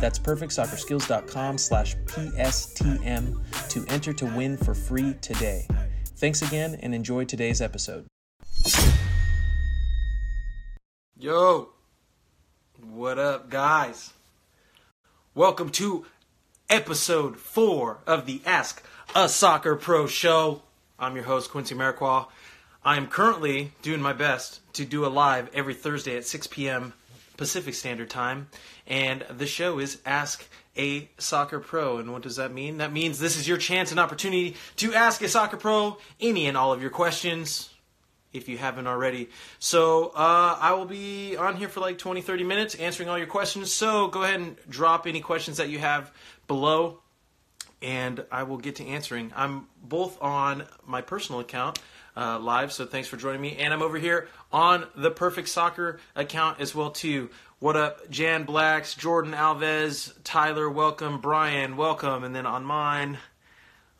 That's perfectsoccerskills.com slash PSTM to enter to win for free today. Thanks again and enjoy today's episode. Yo, what up, guys? Welcome to episode four of the Ask a Soccer Pro show. I'm your host, Quincy Amarikwa. I am currently doing my best to do a live every Thursday at 6 p.m. Pacific Standard Time, and the show is Ask a Soccer Pro. And what does that mean? That means this is your chance and opportunity to ask a soccer pro any and all of your questions if you haven't already. So uh, I will be on here for like 20, 30 minutes answering all your questions. So go ahead and drop any questions that you have below, and I will get to answering. I'm both on my personal account. Uh, live, so thanks for joining me. And I'm over here on the Perfect Soccer account as well too. What up, Jan Blacks, Jordan Alves, Tyler, welcome, Brian, welcome, and then on mine,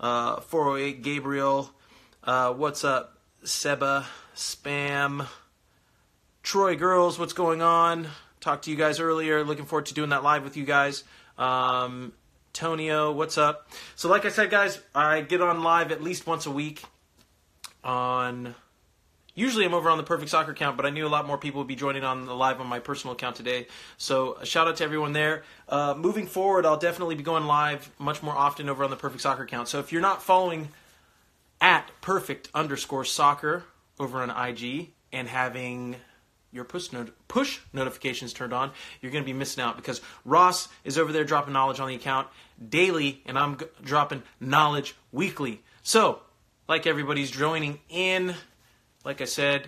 uh, 408 Gabriel, uh, what's up, Seba, Spam, Troy Girls, what's going on? Talked to you guys earlier. Looking forward to doing that live with you guys. Um, Tonio, what's up? So, like I said, guys, I get on live at least once a week. On usually I'm over on the Perfect Soccer account, but I knew a lot more people would be joining on the live on my personal account today. So, a shout out to everyone there. Uh, moving forward, I'll definitely be going live much more often over on the Perfect Soccer account. So, if you're not following at perfect underscore soccer over on IG and having your push, not- push notifications turned on, you're going to be missing out because Ross is over there dropping knowledge on the account daily, and I'm g- dropping knowledge weekly. So, like everybody's joining in, like I said,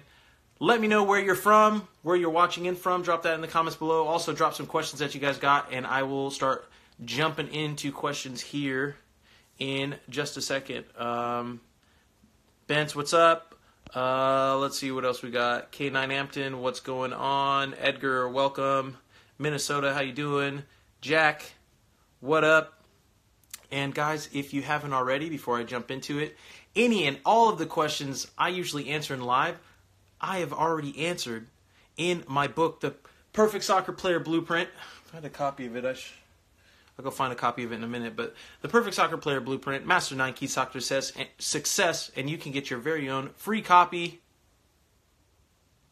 let me know where you're from, where you're watching in from. Drop that in the comments below. Also, drop some questions that you guys got, and I will start jumping into questions here in just a second. Um, Bence, what's up? Uh, let's see what else we got. K9 Ampton, what's going on? Edgar, welcome. Minnesota, how you doing? Jack, what up? And guys, if you haven't already, before I jump into it, any and all of the questions I usually answer in live, I have already answered in my book, The Perfect Soccer Player Blueprint. I had a copy of it, I sh- I'll go find a copy of it in a minute. But the Perfect Soccer Player Blueprint, Master 9 Key Soccer Success, success, and you can get your very own free copy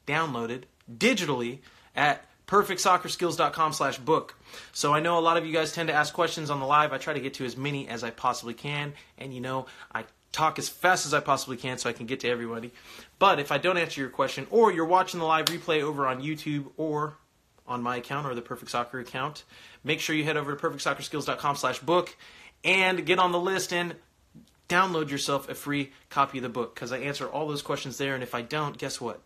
downloaded digitally at perfectsoccerskills.com slash book. So I know a lot of you guys tend to ask questions on the live. I try to get to as many as I possibly can. And you know, I talk as fast as I possibly can so I can get to everybody. But if I don't answer your question or you're watching the live replay over on YouTube or on my account or the Perfect Soccer account, make sure you head over to perfectsoccerskills.com slash book and get on the list and download yourself a free copy of the book because I answer all those questions there. And if I don't, guess what?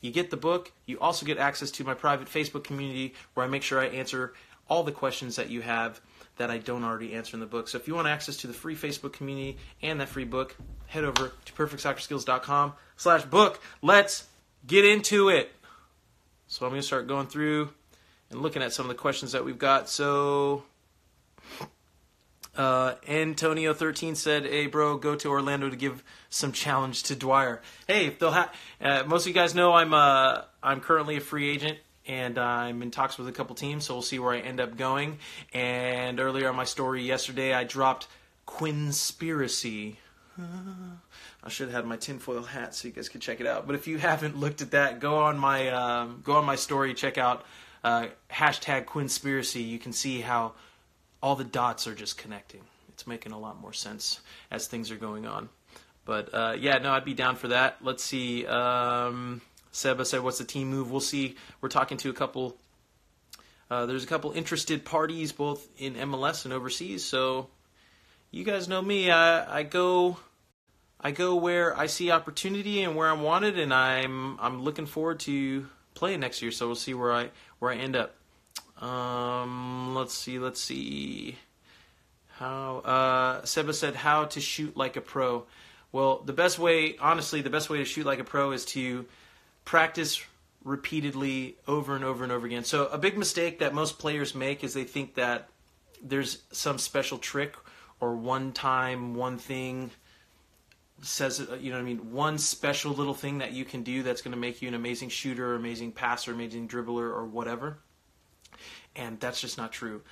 You get the book. You also get access to my private Facebook community where I make sure I answer all the questions that you have that I don't already answer in the book. So if you want access to the free Facebook community and that free book, head over to perfectsoccerskills.com slash book. Let's get into it. So I'm going to start going through and looking at some of the questions that we've got. So uh, Antonio thirteen said, "Hey, bro, go to Orlando to give some challenge to Dwyer." Hey, they'll uh, most of you guys know I'm uh, I'm currently a free agent and I'm in talks with a couple teams, so we'll see where I end up going. And earlier on my story yesterday, I dropped Quinspiracy. I should have had my tinfoil hat so you guys could check it out. But if you haven't looked at that, go on my um, go on my story, check out uh, hashtag Quinspiracy. You can see how all the dots are just connecting. It's making a lot more sense as things are going on. But uh, yeah, no, I'd be down for that. Let's see. Um, Seba said, "What's the team move?" We'll see. We're talking to a couple. Uh, there's a couple interested parties both in MLS and overseas. So you guys know me. I, I go. I go where I see opportunity and where I'm wanted, and I'm I'm looking forward to playing next year. So we'll see where I where I end up. Um, let's see, let's see. How uh, Seba said how to shoot like a pro. Well, the best way, honestly, the best way to shoot like a pro is to practice repeatedly over and over and over again. So a big mistake that most players make is they think that there's some special trick or one time one thing says you know what I mean one special little thing that you can do that's going to make you an amazing shooter, amazing passer, amazing dribbler or whatever. And that's just not true.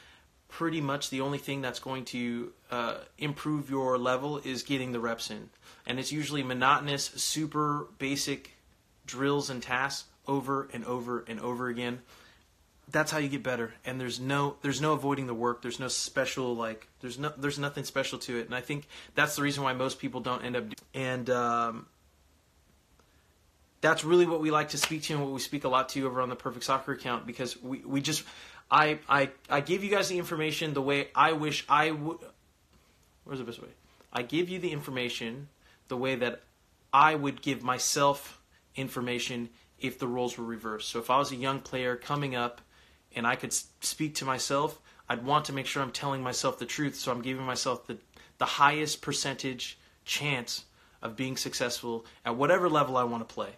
Pretty much the only thing that's going to uh, improve your level is getting the reps in, and it's usually monotonous, super basic drills and tasks over and over and over again that's how you get better. And there's no there's no avoiding the work. There's no special like there's no there's nothing special to it. And i think that's the reason why most people don't end up and um, that's really what we like to speak to and what we speak a lot to you over on the perfect soccer account because we, we just I, I i give you guys the information the way i wish i would where's the best way? I give you the information the way that i would give myself information if the roles were reversed so if i was a young player coming up and I could speak to myself, I'd want to make sure I'm telling myself the truth. So I'm giving myself the, the highest percentage chance of being successful at whatever level I want to play.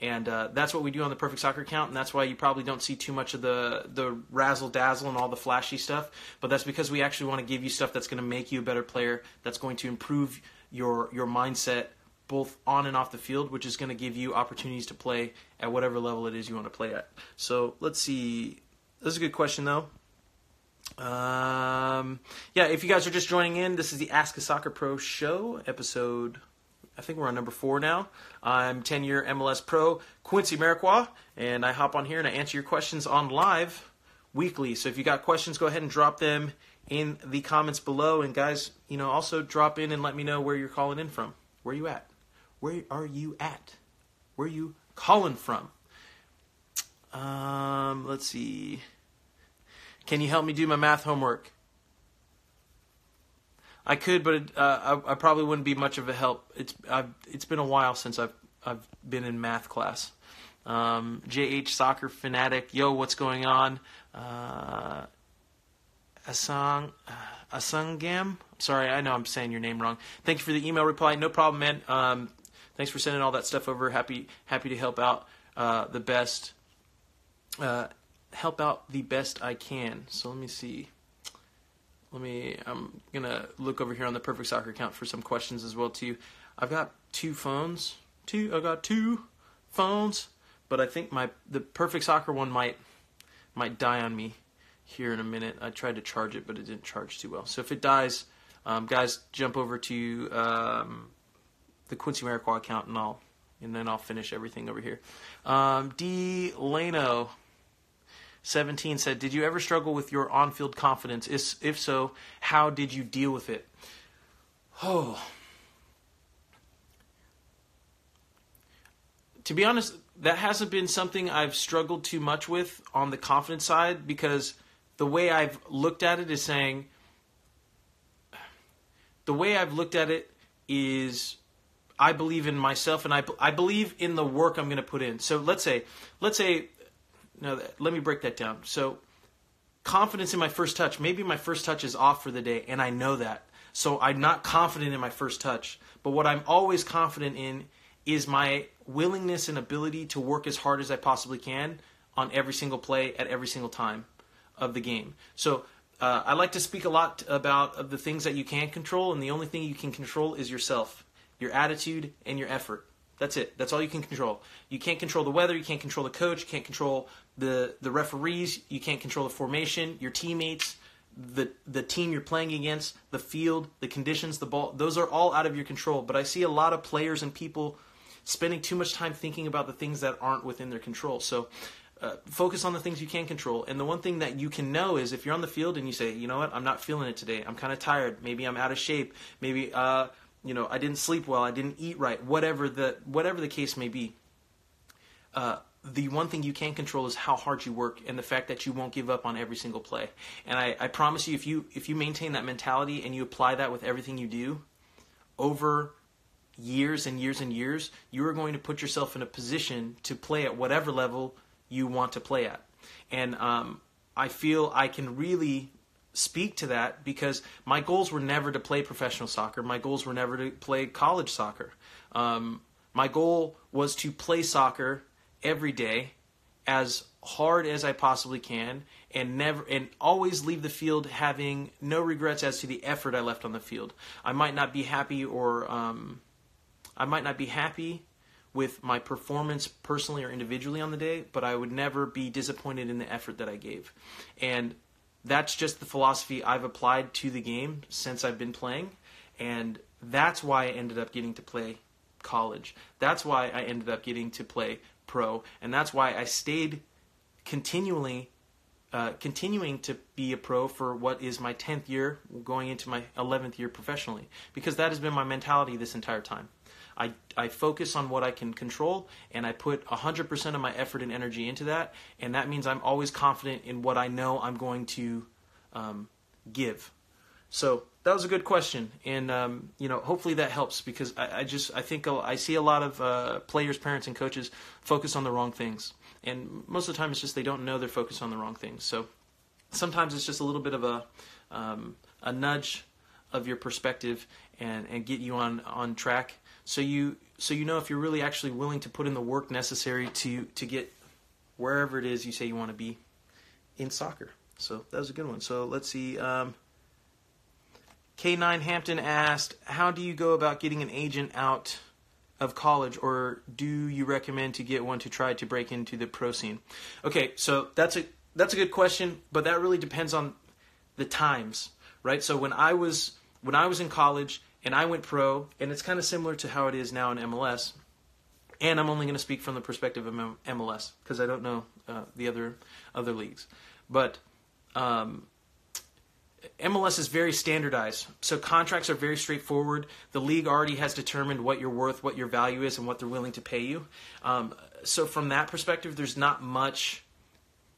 And uh, that's what we do on the Perfect Soccer account, and that's why you probably don't see too much of the the razzle dazzle and all the flashy stuff. But that's because we actually want to give you stuff that's going to make you a better player, that's going to improve your your mindset both on and off the field, which is going to give you opportunities to play at whatever level it is you want to play at. So let's see. This is a good question, though. Um, yeah, if you guys are just joining in, this is the Ask a Soccer Pro show, episode. I think we're on number four now. I'm 10 year MLS pro Quincy Amarikwa, and I hop on here and I answer your questions on live weekly. So if you got questions, go ahead and drop them in the comments below. And guys, you know, also drop in and let me know where you're calling in from. Where you at? Where are you at? Where are you calling from? Um, let's see. Can you help me do my math homework? I could, but uh, I, I, probably wouldn't be much of a help. It's I've, it's been a while since I've I've been in math class. Um, JH Soccer Fanatic, yo, what's going on? Uh, Asang uh, Asangam. Sorry, I know I'm saying your name wrong. Thank you for the email reply. No problem, man. Um, thanks for sending all that stuff over. Happy happy to help out uh, the best uh, help out the best I can. So let me see. Let me. I'm gonna look over here on the Perfect Soccer account for some questions as well too. I've got two phones. Two. I got two phones, but I think my the Perfect Soccer one might might die on me here in a minute. I tried to charge it, but it didn't charge too well. So if it dies, um, guys, jump over to um, the Quincy Amarikwa account, and I'll and then I'll finish everything over here. Um, D Lano 17 said, Did you ever struggle with your on field confidence? If so, how did you deal with it? Oh. To be honest, that hasn't been something I've struggled too much with on the confidence side because the way I've looked at it is saying, the way I've looked at it is I believe in myself and I, I believe in the work I'm going to put in. So let's say, let's say no, let me break that down. So, confidence in my first touch. Maybe my first touch is off for the day, and I know that. So, I'm not confident in my first touch. But what I'm always confident in is my willingness and ability to work as hard as I possibly can on every single play at every single time of the game. So, uh, I like to speak a lot about of the things that you can control, and the only thing you can control is yourself, your attitude, and your effort. That's it. That's all you can control. You can't control the weather. You can't control the coach. You can't control the the referees. You can't control the formation. Your teammates, the the team you're playing against, the field, the conditions, the ball. Those are all out of your control. But I see a lot of players and people spending too much time thinking about the things that aren't within their control. So. Uh, focus on the things you can control. And the one thing that you can know is if you're on the field and you say, you know what, I'm not feeling it today. I'm kind of tired. Maybe I'm out of shape. Maybe uh, you know, I didn't sleep well, I didn't eat right, whatever the whatever the case may be. Uh, the one thing you can control is how hard you work and the fact that you won't give up on every single play. And I, I promise you, if you if you maintain that mentality and you apply that with everything you do, over years and years and years, you are going to put yourself in a position to play at whatever level you want to play at. And um, I feel I can really speak to that because my goals were never to play professional soccer. My goals were never to play college soccer. Um, my goal was to play soccer every day as hard as I possibly can and never and always leave the field having no regrets as to the effort I left on the field. I might not be happy or um, I might not be happy with my performance personally or individually on the day, but I would never be disappointed in the effort that I gave. And that's just the philosophy I've applied to the game since I've been playing. And that's why I ended up getting to play college. That's why I ended up getting to play pro. And that's why I stayed continually uh, continuing to be a pro for what is my 10th year, going into my 11th year professionally, because that has been my mentality this entire time. I, I focus on what I can control and I put 100% of my effort and energy into that. And that means I'm always confident in what I know I'm going to um, give. So that was a good question. And, um, you know, hopefully that helps because I, I just, I think I see a lot of uh, players, parents, and coaches focus on the wrong things. And most of the time it's just they don't know they're focused on the wrong things. So sometimes it's just a little bit of a, um, a nudge of your perspective and, and get you on, on track so you so you know if you're really actually willing to put in the work necessary to to get wherever it is you say you want to be in soccer. So that was a good one. So let's see. Um, K9 Hampton asked, "How do you go about getting an agent out of college, or do you recommend to get one to try to break into the pro scene?" Okay, so that's a that's a good question, but that really depends on the times, right? So when I was when I was in college, and I went pro, and it's kind of similar to how it is now in MLS. And I'm only going to speak from the perspective of MLS because I don't know uh, the other other leagues, but um, MLS is very standardized. So contracts are very straightforward. The league already has determined what you're worth, what your value is, and what they're willing to pay you. Um, so from that perspective, there's not much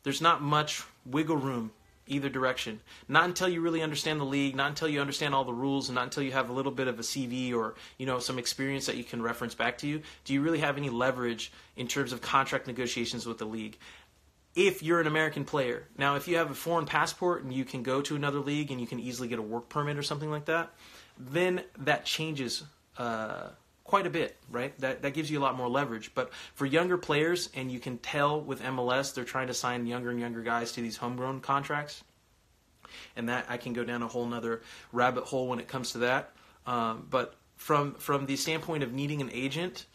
there's not much wiggle room either direction. Not until you really understand the league, not until you understand all the rules, and not until you have a little bit of a CV or you know some experience that you can reference back to you, do you really have any leverage in terms of contract negotiations with the league. If you're an American player, now if you have a foreign passport and you can go to another league and you can easily get a work permit or something like that, then that changes. Uh, quite a bit, right? That that gives you a lot more leverage. But for younger players, and you can tell with MLS, they're trying to sign younger and younger guys to these homegrown contracts, and that I can go down a whole nother rabbit hole when it comes to that. Um, but from from the standpoint of needing an agent,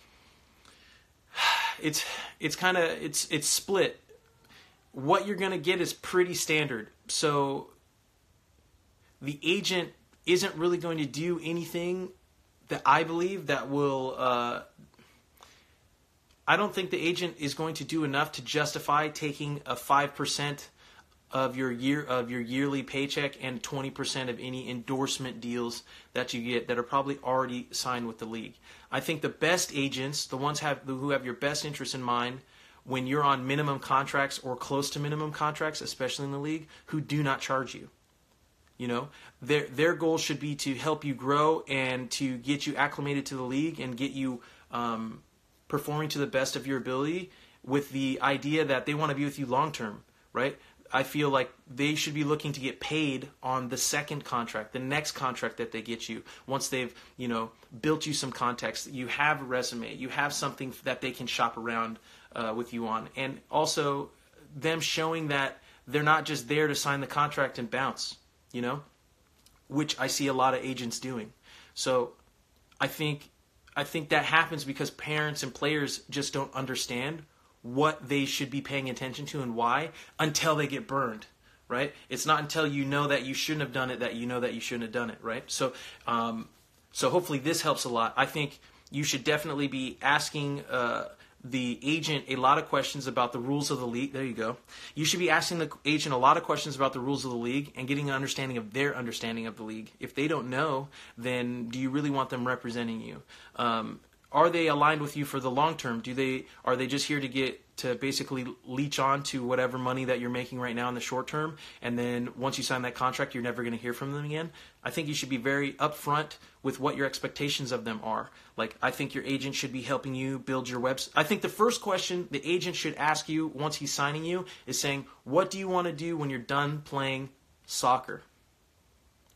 it's it's kind of it's it's split. What you're to get is pretty standard. So the agent isn't really going to do anything that I believe that will. Uh, I don't think the agent is going to do enough to justify taking a five percent of your year of your yearly paycheck and twenty percent of any endorsement deals that you get that are probably already signed with the league. I think the best agents, the ones have who have your best interest in mind, when you're on minimum contracts or close to minimum contracts, especially in the league, who do not charge you. You know, their their goal should be to help you grow and to get you acclimated to the league and get you um, performing to the best of your ability with the idea that they want to be with you long term, right? I feel like they should be looking to get paid on the second contract, the next contract that they get you. Once they've, you know, built you some context, you have a resume, you have something that they can shop around uh, with you on, and also them showing that they're not just there to sign the contract and bounce you know, which I see a lot of agents doing. So I think I think that happens because parents and players just don't understand what they should be paying attention to and why until they get burned right? It's not until you know that you shouldn't have done it that you know that you shouldn't have done it right? So um, so hopefully this helps a lot. I think you should definitely be asking uh, the agent a lot of questions about the rules of the league. There you go. You should be asking the agent a lot of questions about the rules of the league and getting an understanding of their understanding of the league. If they don't know, then do you really want them representing you? Um, are they aligned with you for the long term? Do they are they just here to get to basically leech on to whatever money that you're making right now in the short term, and then once you sign that contract, you're never going to hear from them again? I think you should be very upfront with what your expectations of them are. Like I think your agent should be helping you build your website. I think the first question the agent should ask you once he's signing you is saying, "What do you want to do when you're done playing soccer?"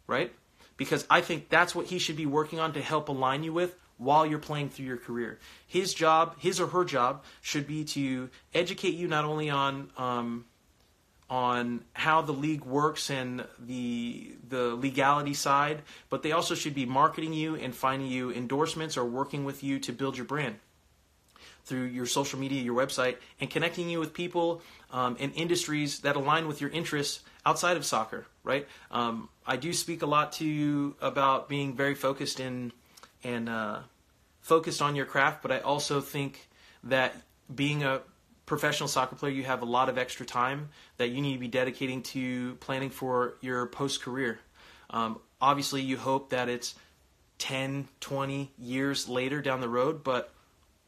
right? Because I think that's what he should be working on to help align you with while you're playing through your career. His job, his or her job, should be to educate you not only on um, on how the league works and the the legality side, but they also should be marketing you and finding you endorsements or working with you to build your brand through your social media, your website, and connecting you with people um, in industries that align with your interests outside of soccer. Right? Um, I do speak a lot to you about being very focused in and uh, focused on your craft, but I also think that being a professional soccer player, you have a lot of extra time that you need to be dedicating to planning for your post career. Um, obviously, you hope that it's 10, 20 years later down the road, but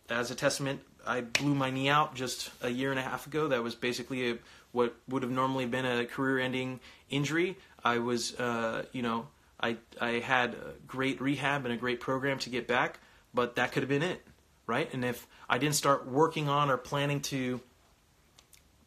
as a testament, I blew my knee out just a year and a half ago. That was basically a, what would have normally been a career-ending injury. I was, uh, you know, I I had a great rehab and a great program to get back, but that could have been it right? And if I didn't start working on or planning to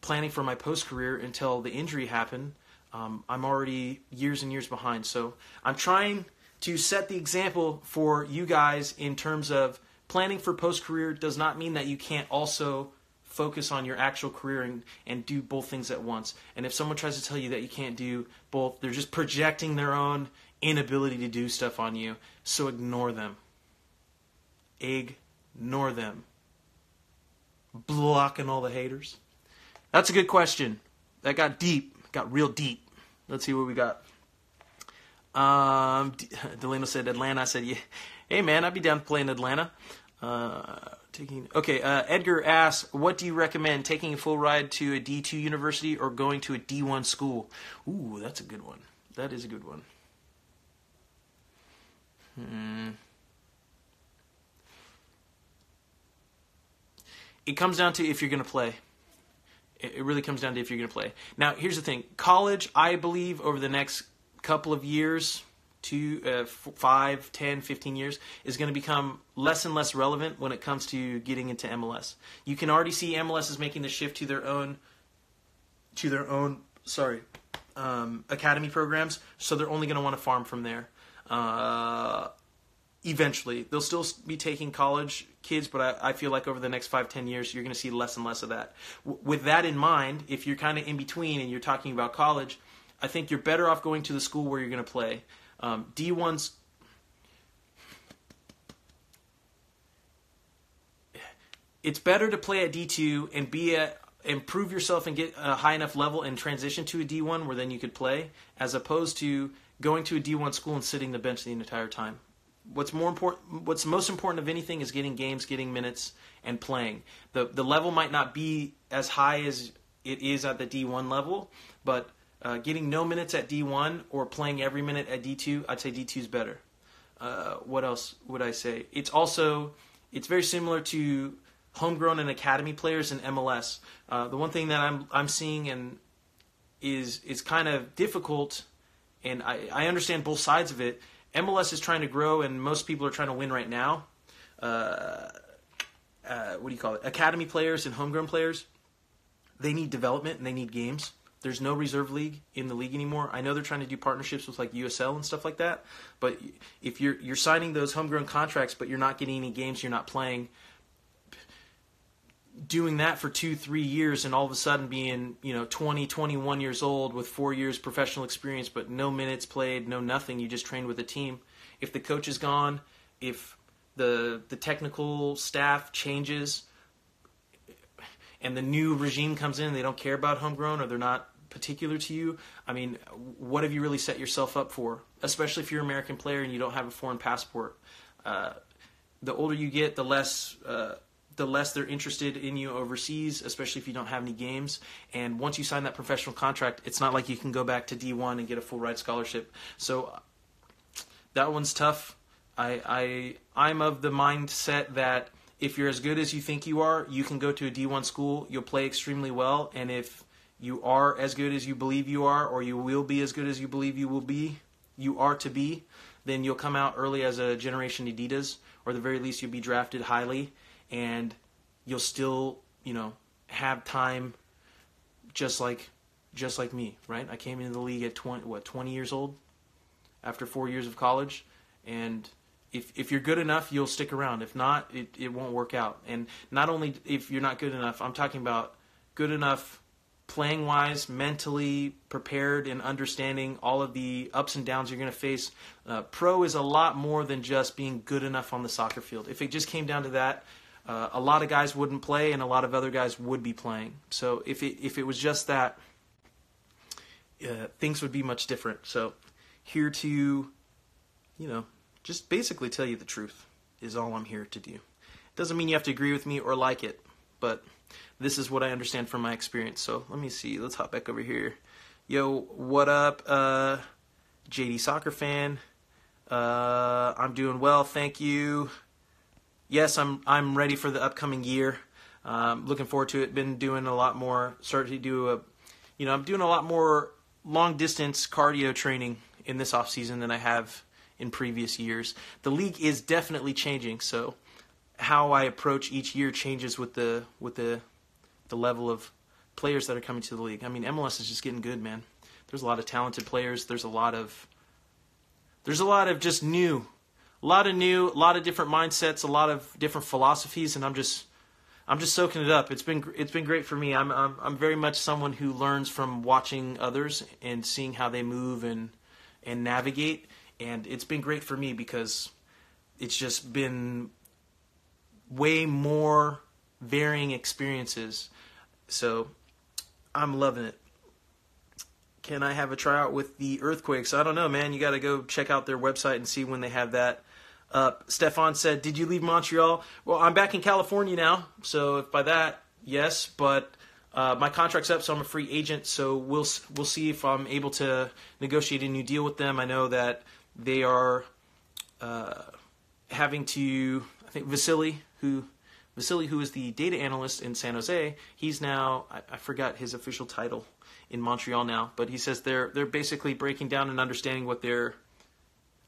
planning for my post career until the injury happened, um, I'm already years and years behind. So I'm trying to set the example for you guys in terms of planning for post career does not mean that you can't also focus on your actual career and, and do both things at once. And if someone tries to tell you that you can't do both, they're just projecting their own inability to do stuff on you. So ignore them. Ignore them. Blocking all the haters? That's a good question. That got deep. Got real deep. Let's see what we got. Um, Delano said Atlanta. I said, yeah. Hey, man, I'd be down to play in Atlanta. Uh, taking okay. Uh, Edgar asks, "What do you recommend? Taking a full ride to a D two university or going to a D one school?" Ooh, that's a good one. That is a good one. Hmm. it comes down to if you're going to play. It really comes down to if you're going to play. Now, here's the thing: college, I believe, over the next couple of years, two, uh, five, 10, 15 years, is going to become less and less relevant when it comes to getting into MLS. You can already see MLS is making the shift to their own, to their own, sorry, um, academy programs. So they're only going to want to farm from there. Uh, eventually they'll still be taking college kids but I, I, feel like over the next five ten years you're going to see less and less of that. W- with that in mind if you're kind of in between and you're talking about college i think you're better off going to the school where you're going to play. Um, d1's it's better to play at d2 and be at improve yourself and get a high enough level and transition to a d1 where then you could play as opposed to going to a d1 school and sitting the bench the entire time. What's more important what's most important of anything is getting games getting minutes and playing. The the level might not be as high as it is at the D1 level but uh, getting no minutes at D1 or playing every minute at D2 I'd say D2 is better. Uh, what else would I say? It's also it's very similar to homegrown and academy players in MLS uh, the one thing that I'm I'm seeing and is is kind of difficult and I, I understand both sides of it MLS is trying to grow, and most people are trying to win right now. Uh, uh, what do you call it? Academy players and homegrown players, they need development and they need games. There's no reserve league in the league anymore. I know they're trying to do partnerships with like USL and stuff like that, but if you're you're signing those homegrown contracts, but you're not getting any games, you're not playing doing that for two, three years and all of a sudden being, you know, 20, 21 years old with four years professional experience, but no minutes played, no nothing. You just trained with a team. If the coach is gone, if the the technical staff changes and the new regime comes in, they don't care about homegrown or they're not particular to you. I mean, what have you really set yourself up for? Especially if you're an American player and you don't have a foreign passport. Uh, the older you get, the less uh, the less they're interested in you overseas, especially if you don't have any games. And once you sign that professional contract, it's not like you can go back to D1 and get a full ride scholarship. So that one's tough. I, I I'm of the mindset that if you're as good as you think you are, you can go to a D1 school. You'll play extremely well, and if you are as good as you believe you are, or you will be as good as you believe you will be, you are to be, then you'll come out early as a generation Adidas, or the very least you'll be drafted highly and you'll still, you know, have time just like just like me, right? I came into the league at 20 what, 20 years old. after four years of college, and if if you're good enough, you'll stick around. If not, it, it won't work out. And not only if you're not good enough, I'm talking about good enough playing wise, mentally prepared, and understanding all of the ups and downs you're going to face. Uh, pro is a lot more than just being good enough on the soccer field. If it just came down to that, uh, a lot of guys wouldn't play, and a lot of other guys would be playing. So if it if it was just that, uh, things would be much different. So here to, you know, just basically tell you the truth is all I'm here to do. Doesn't mean you have to agree with me or like it, but this is what I understand from my experience. So let me see. Let's hop back over here. Yo, what up, uh, JD soccer fan? Uh, I'm doing well, thank you. Yes, I'm I'm ready for the upcoming year. Um, looking forward to it. Been doing a lot more. Started to do a, you know, I'm doing a lot more long distance cardio training in this off season than I have in previous years. The league is definitely changing, so how I approach each year changes with the with the the level of players that are coming to the league. I mean, MLS is just getting good, man. There's a lot of talented players. There's a lot of there's a lot of just new, a lot of new, a lot of different mindsets, a lot of different philosophies, and I'm just I'm just soaking it up. It's been it's been great for me. I'm I'm I'm very much someone who learns from watching others and seeing how they move and and navigate, and it's been great for me because it's just been way more varying experiences. So I'm loving it. Can I have a tryout with the Earthquakes? I don't know, man. You got to go check out their website and see when they have that up. Stefan said, "Did you leave Montreal?" Well, I'm back in California now, so if by that, yes, but uh, my contract's up, so I'm a free agent. So we'll we'll see if I'm able to negotiate a new deal with them. I know that they are uh, having to. I think Vasily, who Vasily, who is the data analyst in San Jose, he's now I, I forgot his official title in Montreal now, but he says they're they're basically breaking down and understanding what their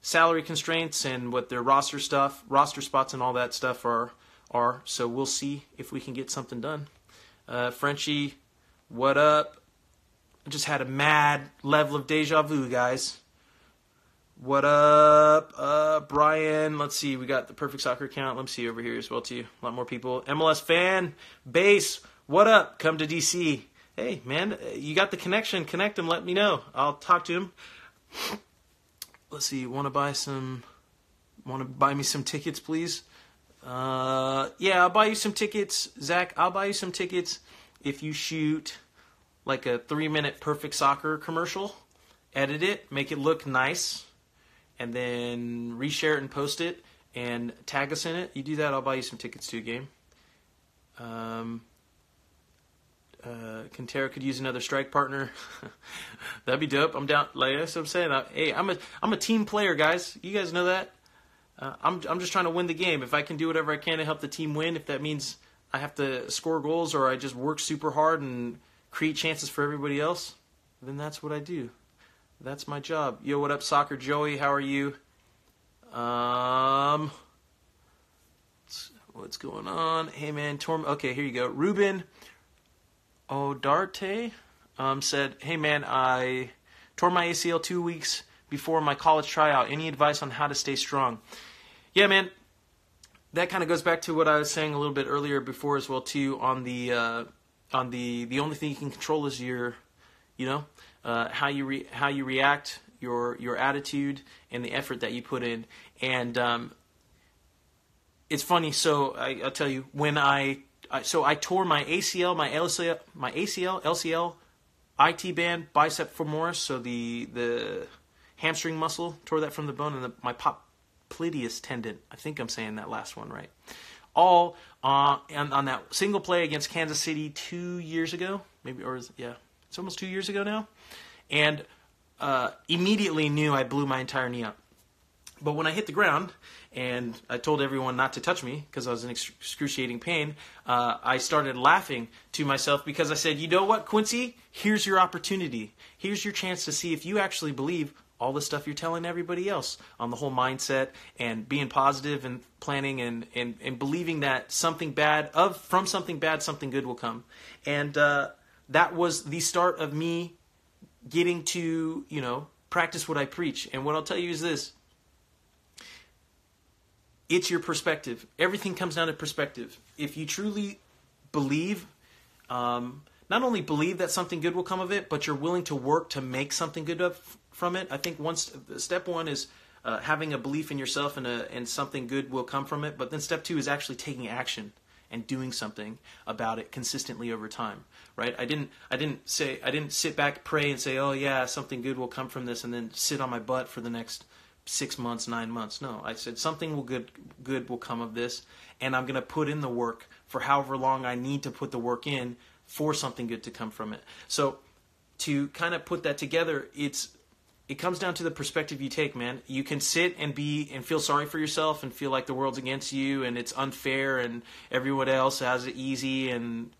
salary constraints and what their roster stuff, roster spots, and all that stuff are are. So we'll see if we can get something done. Uh, Frenchie, what up? I just had a mad level of deja vu, guys. What up, uh, Brian? Let's see. We got the perfect soccer account. Let me see over here as well too. A lot more people. MLS fan base. What up? Come to DC. Hey man, you got the connection. Connect him. Let me know. I'll talk to him. Let's see. Want to buy some? Want to buy me some tickets, please? Uh, yeah, I'll buy you some tickets, Zach. I'll buy you some tickets if you shoot like a three-minute perfect soccer commercial. Edit it, make it look nice and then reshare it and post it and tag us in it. You do that, I'll buy you some tickets to a game. Um, uh, Quintero could use another strike partner. That'd be dope. I'm down. Like that's what I'm saying. I, hey, I'm a I'm a team player, guys. You guys know that. Uh, I'm I'm just trying to win the game. If I can do whatever I can to help the team win, if that means I have to score goals or I just work super hard and create chances for everybody else, then that's what I do. That's my job. Yo, what up, Soccer Joey? How are you? Um, what's going on? Hey, man, Torm. Okay, here you go. Ruben Odarte um, said, "Hey, man, I tore my ACL two weeks before my college tryout. Any advice on how to stay strong?" Yeah, man. That kind of goes back to what I was saying a little bit earlier before as well too. On the uh, on the the only thing you can control is your, you know, uh, how you re- how you react, your your attitude, and the effort that you put in. And um, it's funny. So I, will tell you when I, I, so I tore my ACL, my LCL, my ACL, LCL, IT band, bicep femoris, so the the hamstring muscle tore that from the bone, and the, my popliteus tendon. I think I'm saying that last one right. All uh, on, on that single play against Kansas City two years ago, maybe or is, yeah, it's almost two years ago now, and uh, immediately knew I blew my entire knee up. But when I hit the ground and I told everyone not to touch me because I was in excruciating pain, uh, I started laughing to myself because I said, you know what, Quincy? Here's your opportunity. Here's your chance to see if you actually believe all the stuff you're telling everybody else on the whole mindset and being positive and planning and, and, and believing that something bad of from something bad something good will come and uh, that was the start of me getting to, you know, practice what I preach. And what I'll tell you is this it's your perspective. Everything comes down to perspective. If you truly believe, um, not only believe that something good will come of it, but you're willing to work to make something good of, from it. I think once step one is uh, having a belief in yourself and a, and something good will come from it. But then step two is actually taking action and doing something about it consistently over time. Right? I didn't I didn't say I didn't sit back pray and say oh yeah something good will come from this and then sit on my butt for the next six months nine months. No, I said something will good good will come of this, and I'm going to put in the work for however long I need to put the work in for something good to come from it. So to kind of put that together, it's it comes down to the perspective you take, man. You can sit and be and feel sorry for yourself and feel like the world's against you and it's unfair and everyone else has it easy and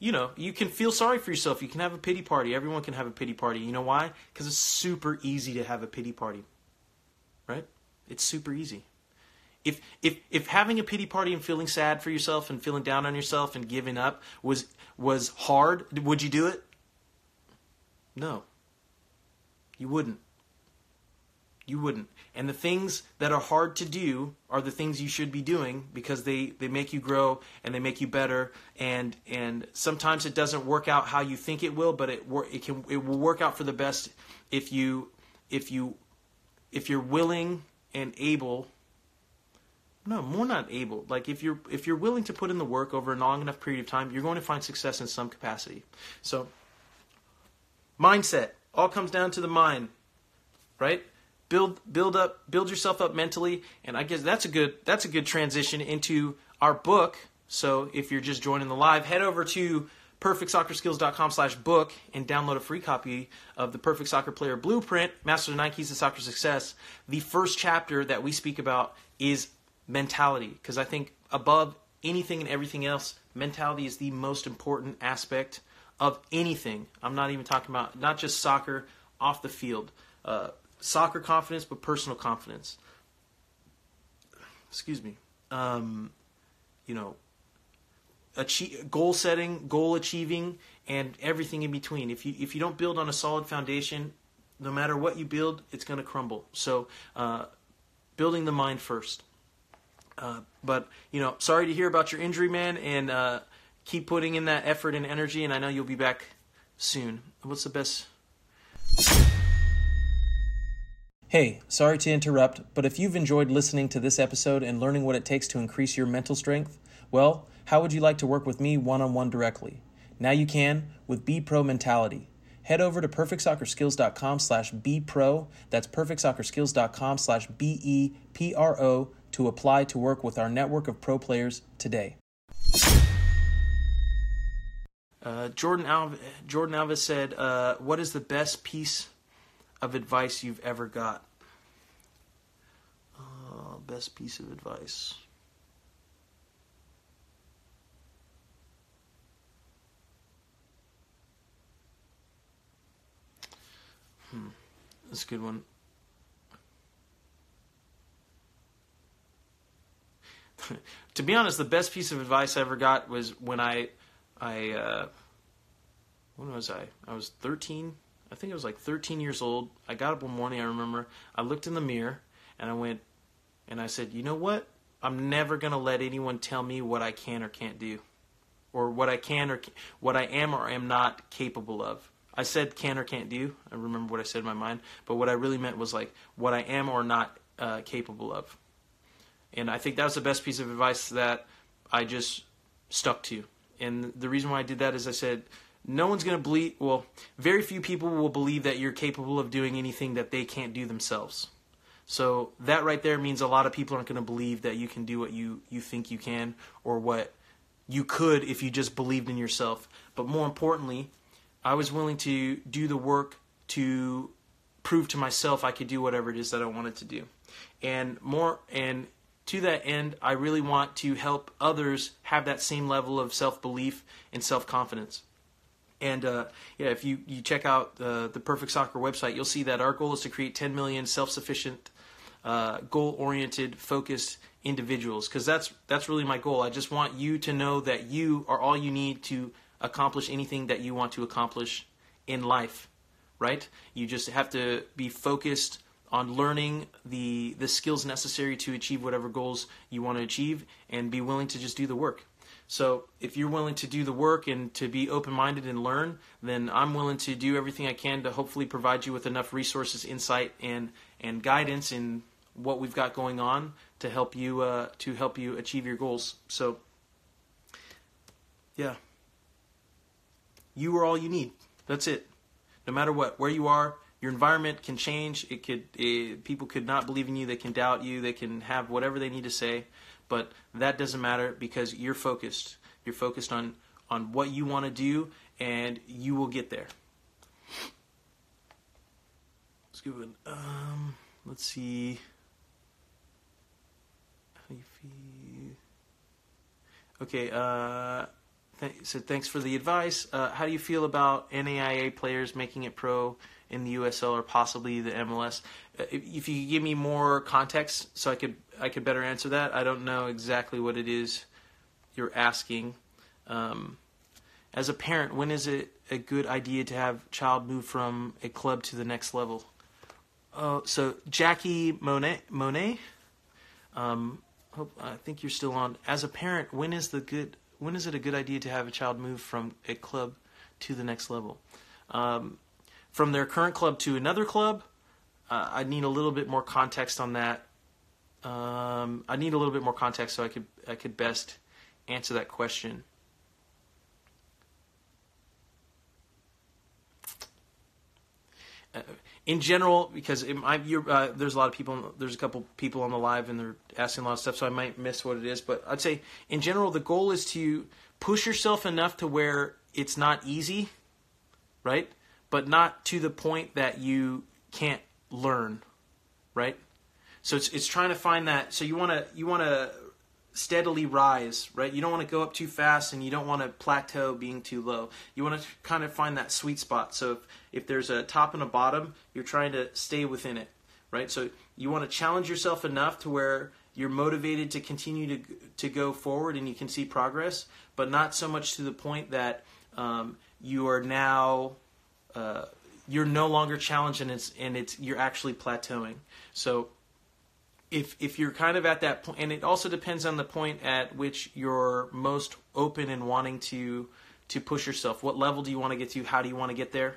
you know, you can feel sorry for yourself. You can have a pity party. Everyone can have a pity party. You know why? Cuz it's super easy to have a pity party. Right? It's super easy. If if if having a pity party and feeling sad for yourself and feeling down on yourself and giving up was was hard, would you do it? No. You wouldn't. You wouldn't. And the things that are hard to do are the things you should be doing because they, they make you grow and they make you better. And and sometimes it doesn't work out how you think it will, but it it can it will work out for the best if you if you if you're willing and able. No, more not able. Like if you're if you're willing to put in the work over a long enough period of time, you're going to find success in some capacity. So mindset all comes down to the mind, right? Build build up build yourself up mentally, and I guess that's a good that's a good transition into our book. So if you're just joining the live, head over to perfectsoccerskills.com slash book and download a free copy of the Perfect Soccer Player Blueprint, Master the Nine Keys to Soccer Success. The first chapter that we speak about is mentality, because I think above anything and everything else, mentality is the most important aspect of anything. I'm not even talking about not just soccer off the field. Uh, soccer confidence, but personal confidence. Excuse me. Um, you know, achieve, goal setting, goal achieving, and everything in between. If you if you don't build on a solid foundation, no matter what you build, it's going to crumble. So, uh, building the mind first. Uh, but you know, sorry to hear about your injury, man, and uh, keep putting in that effort and energy, and I know you'll be back soon. What's the best? Hey, sorry to interrupt, but if you've enjoyed listening to this episode and learning what it takes to increase your mental strength, well, how would you like to work with me one on one directly? Now you can with Be Pro Mentality. Head over to perfectsoccerskills.com slash bpro, that's perfectsoccerskills.com slash B-E-P-R-O to apply to work with our network of pro players today. Uh, Jordan Alv- Jordan Alves said, uh, "What is the best piece of advice you've ever got?" Uh, best piece of advice. That's a good one. to be honest, the best piece of advice I ever got was when I I uh, when was I? I was 13. I think I was like 13 years old. I got up one morning. I remember I looked in the mirror and I went and I said, you know what? I'm never gonna let anyone tell me what I can or can't do, or what I can or what I am or am not capable of. I said can or can't do. I remember what I said in my mind, but what I really meant was like what I am or not uh, capable of. And I think that was the best piece of advice that I just stuck to. And the reason why I did that is I said, no one's going to believe, well, very few people will believe that you're capable of doing anything that they can't do themselves. So that right there means a lot of people aren't going to believe that you can do what you, you think you can or what you could if you just believed in yourself. But more importantly, I was willing to do the work to prove to myself I could do whatever it is that I wanted to do. And more and to that end, I really want to help others have that same level of self belief and self confidence. And uh, yeah, if you, you check out uh, the Perfect Soccer website, you'll see that our goal is to create 10 million self sufficient, uh, goal oriented, focused individuals. Because that's that's really my goal. I just want you to know that you are all you need to accomplish anything that you want to accomplish in life right? You just have to be focused on learning the the skills necessary to achieve whatever goals you want to achieve and be willing to just do the work. So if you're willing to do the work and to be open-minded and learn, then I'm willing to do everything I can to hopefully provide you with enough resources, insight, and and guidance in what we've got going on to help you uh, to help you achieve your goals. So yeah, you are all you need. That's it. No matter what, where you are, your environment can change. It could it, people could not believe in you. They can doubt you. They can have whatever they need to say, but that doesn't matter because you're focused. You're focused on on what you want to do, and you will get there. Let's give go. Um, let's see. How you feel? Okay. Uh, so thanks for the advice. Uh, how do you feel about NAIA players making it pro in the USL or possibly the MLS? Uh, if, you could give me more context, so I could I could better answer that. I don't know exactly what it is you're asking. Um, as a parent, when is it a good idea to have child move from a club to the next level? Oh, so Jackie Monet, Monet, um, hope, I think you're still on. As a parent, when is the good? When is it a good idea to have a child move from a club to the next level? Um, from their current club to another club, uh, I need a little bit more context on that. Um, I need a little bit more context so I could I could best answer that question. Uh, in general, because it, I, uh, there's a lot of people, there's a couple people on the live and they're asking a lot of stuff, so I might miss what it is. But I'd say, in general, the goal is to push yourself enough to where it's not easy, right? But not to the point that you can't learn, right? So it's it's trying to find that. So you want to you want to steadily rise, right? You don't want to go up too fast and you don't want to plateau being too low. You want to kind of find that sweet spot. So if, if there's a top and a bottom, you're trying to stay within it, right? So you want to challenge yourself enough to where you're motivated to continue to to go forward and you can see progress, but not so much to the point that um, you are now uh, you're no longer challenged and it's and it's you're actually plateauing. So if if you're kind of at that point, and it also depends on the point at which you're most open and wanting to to push yourself. What level do you want to get to? How do you want to get there?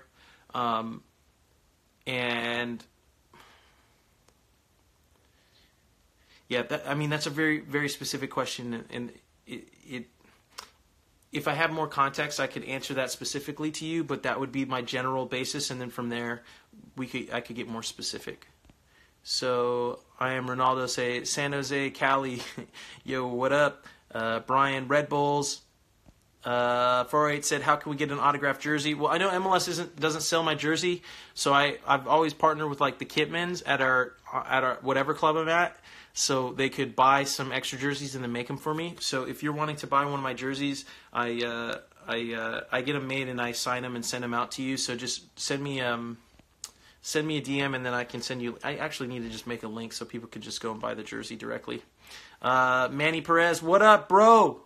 Um, and yeah, that, I mean that's a very very specific question, and it, it if I have more context, I could answer that specifically to you, but that would be my general basis, and then from there, we could I could get more specific. So I am Ronaldo. Say San Jose, Cali. Yo, what up? Uh, Brian, Red Bulls. Uh, 408 said, "How can we get an autographed jersey?" Well, I know MLS isn't doesn't sell my jersey, so I I've always partnered with like the Kitmans at our at our whatever club I'm at, so they could buy some extra jerseys and then make them for me. So if you're wanting to buy one of my jerseys, I uh, I uh, I get them made and I sign them and send them out to you. So just send me um send me a DM and then I can send you. I actually need to just make a link so people could just go and buy the jersey directly. Uh, Manny Perez, what up, bro?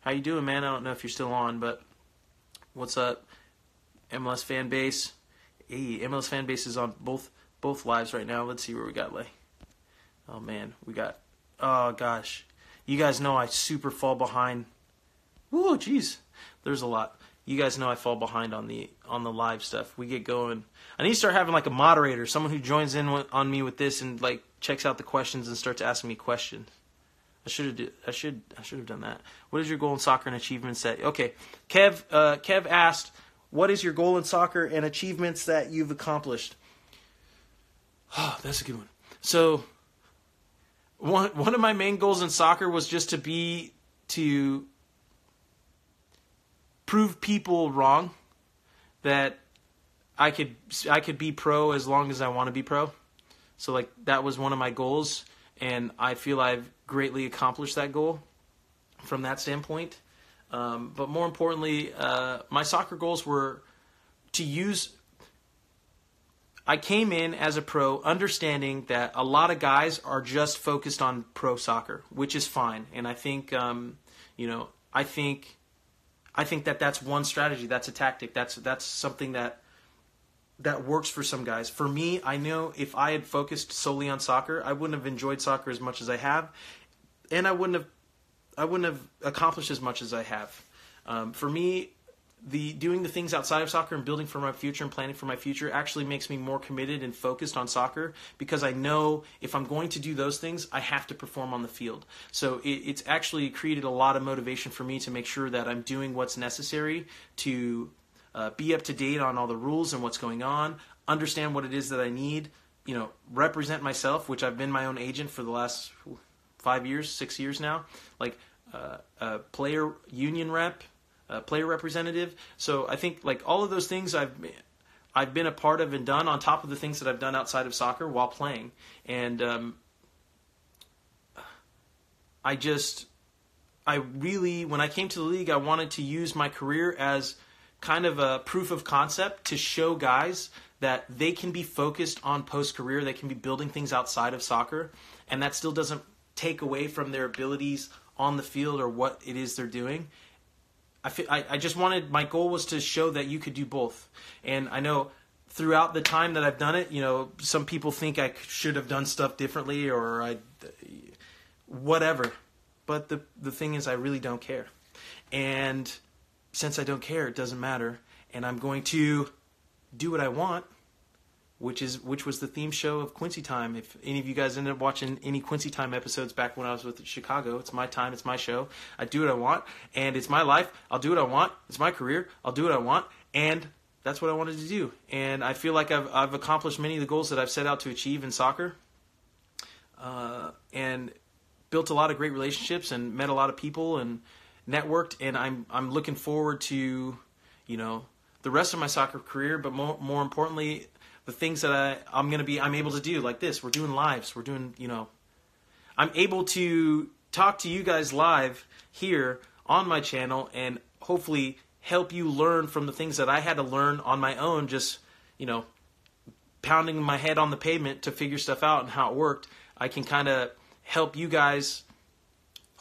How you doing, man? I don't know if you're still on, but what's up, MLS fan base? Hey, MLS fan base is on both both lives right now. Let's see where we got Lay. Oh man, we got. Oh gosh, you guys know I super fall behind. Whoa, jeez, there's a lot. You guys know I fall behind on the on the live stuff. We get going. I need to start having like a moderator, someone who joins in on me with this and like checks out the questions and starts asking me questions. I should have. I should. I should have done that. What is your goal in soccer and achievements that? Okay, Kev. Uh, Kev asked, "What is your goal in soccer and achievements that you've accomplished?" Oh, that's a good one. So one one of my main goals in soccer was just to be to prove people wrong that I could I could be pro as long as I want to be pro. So like that was one of my goals and I feel I've greatly accomplished that goal from that standpoint. Um, but more importantly, uh, my soccer goals were to use I came in as a pro understanding that a lot of guys are just focused on pro soccer, which is fine. And I think, um, you know, I think, I think that that's one strategy. That's a tactic. That's that's something that that works for some guys. For me, I know if I had focused solely on soccer, I wouldn't have enjoyed soccer as much as I have, and I wouldn't have I wouldn't have accomplished as much as I have. Um, for me, the doing the things outside of soccer and building for my future and planning for my future actually makes me more committed and focused on soccer because I know if I'm going to do those things, I have to perform on the field. So it, it's actually created a lot of motivation for me to make sure that I'm doing what's necessary to uh, be up to date on all the rules and what's going on, understand what it is that I need, you know, represent myself, which I've been my own agent for the last five years, six years now, like uh, a player union rep a player representative. So I think like all of those things I've I've been a part of and done on top of the things that I've done outside of soccer while playing, and um, I just I really when I came to the league I wanted to use my career as kind of a proof of concept to show guys that they can be focused on post career, they can be building things outside of soccer, and that still doesn't take away from their abilities on the field or what it is they're doing. I, feel, I, I just wanted my goal was to show that you could do both, and I know throughout the time that I've done it, you know, some people think I should have done stuff differently or I, whatever. But the the thing is, I really don't care, and since I don't care, it doesn't matter, and I'm going to do what I want which is which was the theme show of Quincy Time. If any of you guys ended up watching any Quincy Time episodes back when I was with Chicago, it's my time, it's my show. I do what I want, and it's my life. I'll do what I want. It's my career. I'll do what I want, and that's what I wanted to do. And I feel like I've I've accomplished many of the goals that I've set out to achieve in soccer, uh, and built a lot of great relationships and met a lot of people and networked. And I'm I'm looking forward to, you know, the rest of my soccer career, but more more importantly the things that I, I'm to be, I'm able to do like this. We're doing lives. We're doing, you know, I'm able to talk to you guys live here on my channel and hopefully help you learn from the things that I had to learn on my own, just, you know, pounding my head on the pavement to figure stuff out and how it worked. I can kind of help you guys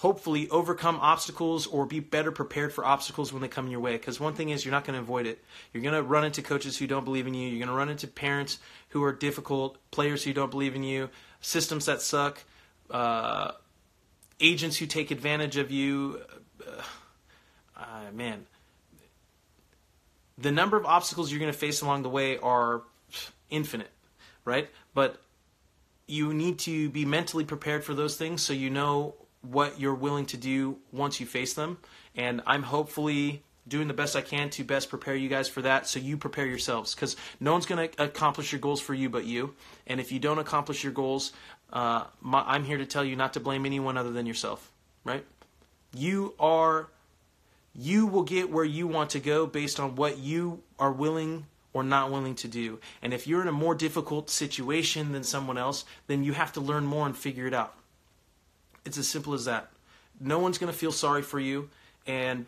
hopefully overcome obstacles or be better prepared for obstacles when they come in your way. Because one thing is, you're not going to avoid it. You're going to run into coaches who don't believe in you. You're going to run into parents who are difficult, players who don't believe in you, systems that suck, uh, agents who take advantage of you. Uh, uh, man, the number of obstacles you're going to face along the way are infinite, right? But you need to be mentally prepared for those things so you know what you're willing to do once you face them. And I'm hopefully doing the best I can to best prepare you guys for that so you prepare yourselves because no one's going to accomplish your goals for you but you. And if you don't accomplish your goals, uh, my, I'm here to tell you not to blame anyone other than yourself, right? You are, you will get where you want to go based on what you are willing or not willing to do. And if you're in a more difficult situation than someone else, then you have to learn more and figure it out. It's as simple as that. No one's going to feel sorry for you, and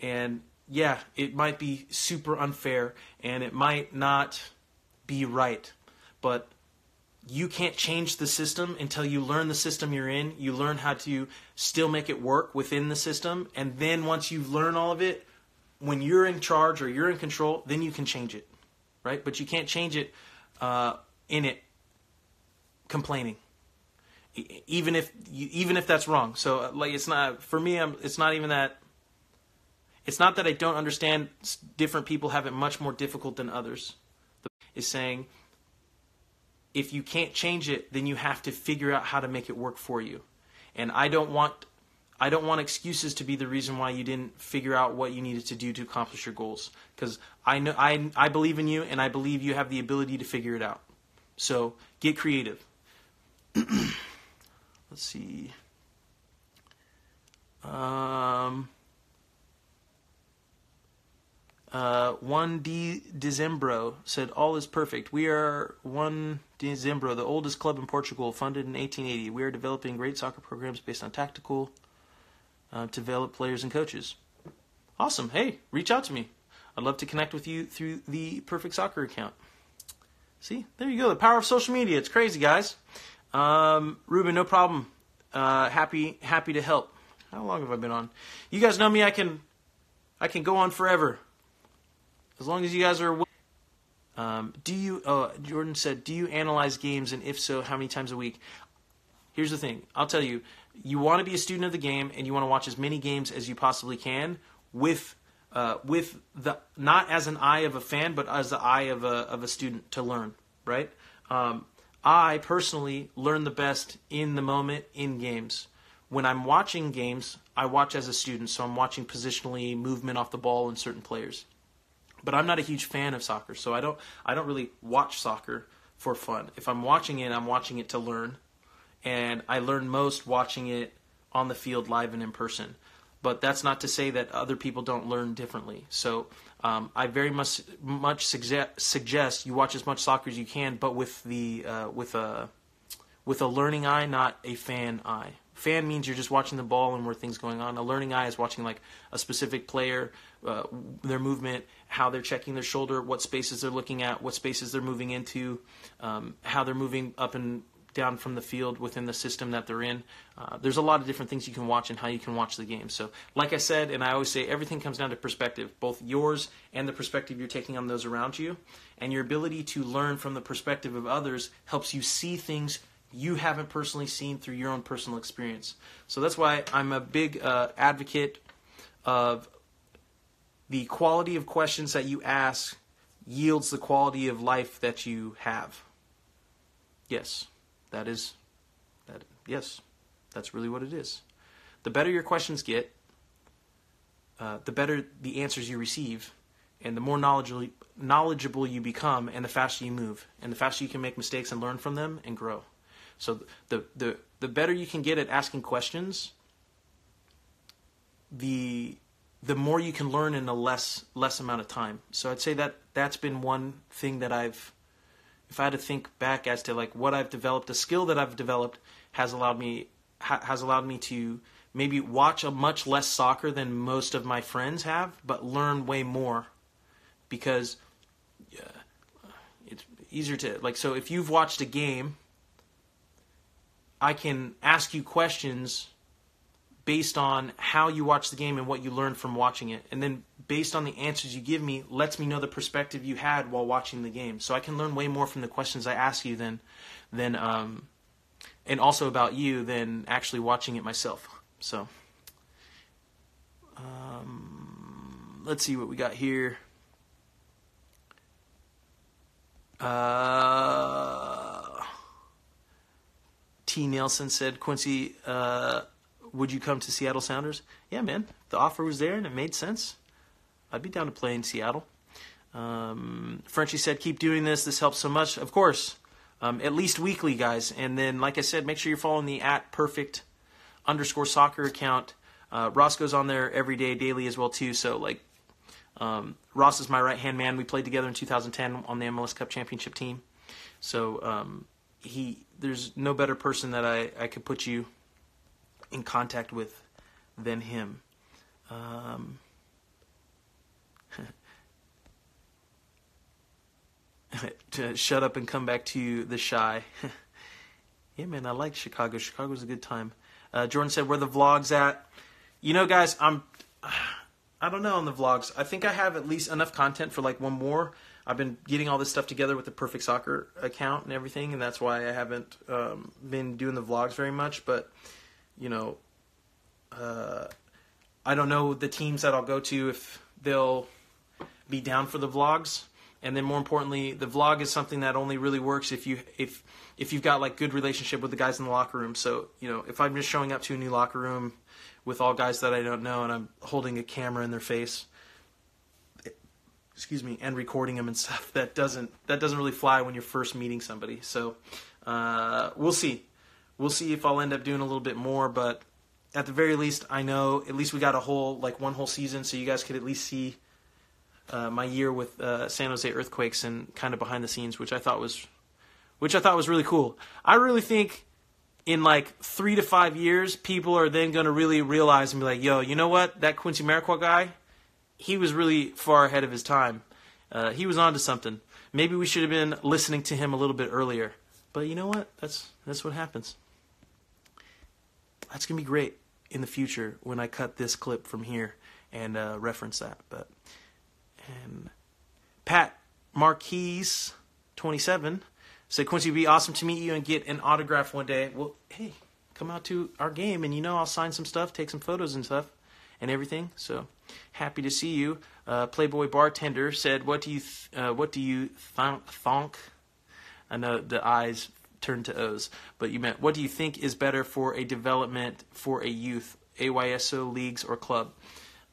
and yeah, it might be super unfair, and it might not be right, but you can't change the system until you learn the system you're in. You learn how to still make it work within the system, and then once you learn all of it, when you're in charge or you're in control, then you can change it, right? But you can't change it uh, in it complaining even if even if that's wrong. So uh, like it's not for me. I'm, it's not even that. It's not that I don't understand. Different people have it much more difficult than others. Is saying if you can't change it, then you have to figure out how to make it work for you. And I don't want I don't want excuses to be the reason why you didn't figure out what you needed to do to accomplish your goals. Because I know I I believe in you, and I believe you have the ability to figure it out. So get creative. Let's see. Um, uh, 1D Dezembro said, All is perfect. We are 1 Dezembro, the oldest club in Portugal, funded in 1880. We are developing great soccer programs based on tactical uh, to develop players and coaches. Awesome. Hey, reach out to me. I'd love to connect with you through the Perfect Soccer account. See, there you go. The power of social media. It's crazy, guys. Um, Ruben, no problem. Uh, happy happy to help. How long have I been on? You guys know me. I can I can go on forever. As long as you guys are. Um, do you? Uh, Jordan said, "Do you analyze games, and if so, how many times a week?" Here's the thing. I'll tell you. You want to be a student of the game, and you want to watch as many games as you possibly can with uh, with the not as an eye of a fan, but as the eye of a of a student to learn. Right? Um, I personally learn the best in the moment in games. When I'm watching games, I watch as a student, so I'm watching positionally, movement off the ball, and certain players. But I'm not a huge fan of soccer, so I don't I don't really watch soccer for fun. If I'm watching it, I'm watching it to learn, and I learn most watching it on the field live and in person. But that's not to say that other people don't learn differently. So um, I very much much suggest, suggest you watch as much soccer as you can, but with the uh, with a with a learning eye, not a fan eye. Fan means you're just watching the ball and where things going on. A learning eye is watching like a specific player, uh, their movement, how they're checking their shoulder, what spaces they're looking at, what spaces they're moving into, um, how they're moving up and down from the field within the system that they're in. Uh, there's a lot of different things you can watch and how you can watch the game. So, like I said, and I always say, everything comes down to perspective, both yours and the perspective you're taking on those around you. And your ability to learn from the perspective of others helps you see things you haven't personally seen through your own personal experience. So that's why I'm a big uh, advocate of the quality of questions that you ask yields the quality of life that you have. Yes. That is, that yes, that's really what it is. The better your questions get, uh, the better the answers you receive, and the more knowledgeable knowledgeable you become, and the faster you move, and the faster you can make mistakes and learn from them and grow. So the the the better you can get at asking questions, the the more you can learn in a less less amount of time. So I'd say that that's been one thing that I've if I had to think back as to like what I've developed, the skill that I've developed has allowed me ha, has allowed me to maybe watch a much less soccer than most of my friends have, but learn way more because uh, it's easier to like. So if you've watched a game, I can ask you questions based on how you watch the game and what you learned from watching it. And then based on the answers you give me, lets me know the perspective you had while watching the game. So I can learn way more from the questions I ask you than than um and also about you than actually watching it myself. So um let's see what we got here. Uh T. Nelson said Quincy uh, would you come to Seattle Sounders? Yeah, man. The offer was there and it made sense. I'd be down to play in Seattle. Um, Frenchie said, keep doing this. This helps so much. Of course. Um, at least weekly, guys. And then, like I said, make sure you're following the at perfect underscore soccer account. Uh, Ross goes on there every day, daily as well, too. So, like, um, Ross is my right hand man. We played together in 2010 on the MLS Cup championship team. So, um, he, there's no better person that I, I could put you in contact with than him. Um, to shut up and come back to you, the shy. yeah, man, I like Chicago. Chicago's a good time. Uh, Jordan said, "Where the vlogs at?" You know, guys, I'm. I don't know on the vlogs. I think I have at least enough content for like one more. I've been getting all this stuff together with the Perfect Soccer account and everything, and that's why I haven't um, been doing the vlogs very much. But you know, uh, I don't know the teams that I'll go to if they'll be down for the vlogs. And then more importantly, the vlog is something that only really works if you if if you've got like good relationship with the guys in the locker room. So you know, if I'm just showing up to a new locker room with all guys that I don't know and I'm holding a camera in their face, excuse me, and recording them and stuff, that doesn't that doesn't really fly when you're first meeting somebody. So uh, we'll see, we'll see if I'll end up doing a little bit more, but at the very least, I know at least we got a whole like one whole season, so you guys could at least see uh, my year with uh, San Jose Earthquakes and kind of behind the scenes, which I thought was, which I thought was really cool. I really think in like three to five years, people are then going to really realize and be like, "Yo, you know what? That Quincy Amarikwa guy, he was really far ahead of his time. Uh, he was onto something. Maybe we should have been listening to him a little bit earlier. But you know what? That's that's what happens. That's gonna be great in the future when I cut this clip from here and uh, reference that. But and Pat Marquise, 27, said, Quincy, it'd be awesome to meet you and get an autograph one day. Well, hey, come out to our game and, you know, I'll sign some stuff, take some photos and stuff and everything. So happy to see you. Uh, Playboy bartender said, "What do you th- uh, what do you thonk thonk?" I know the eyes turned to O's, but you meant what do you think is better for a development for a youth AYSO leagues or club?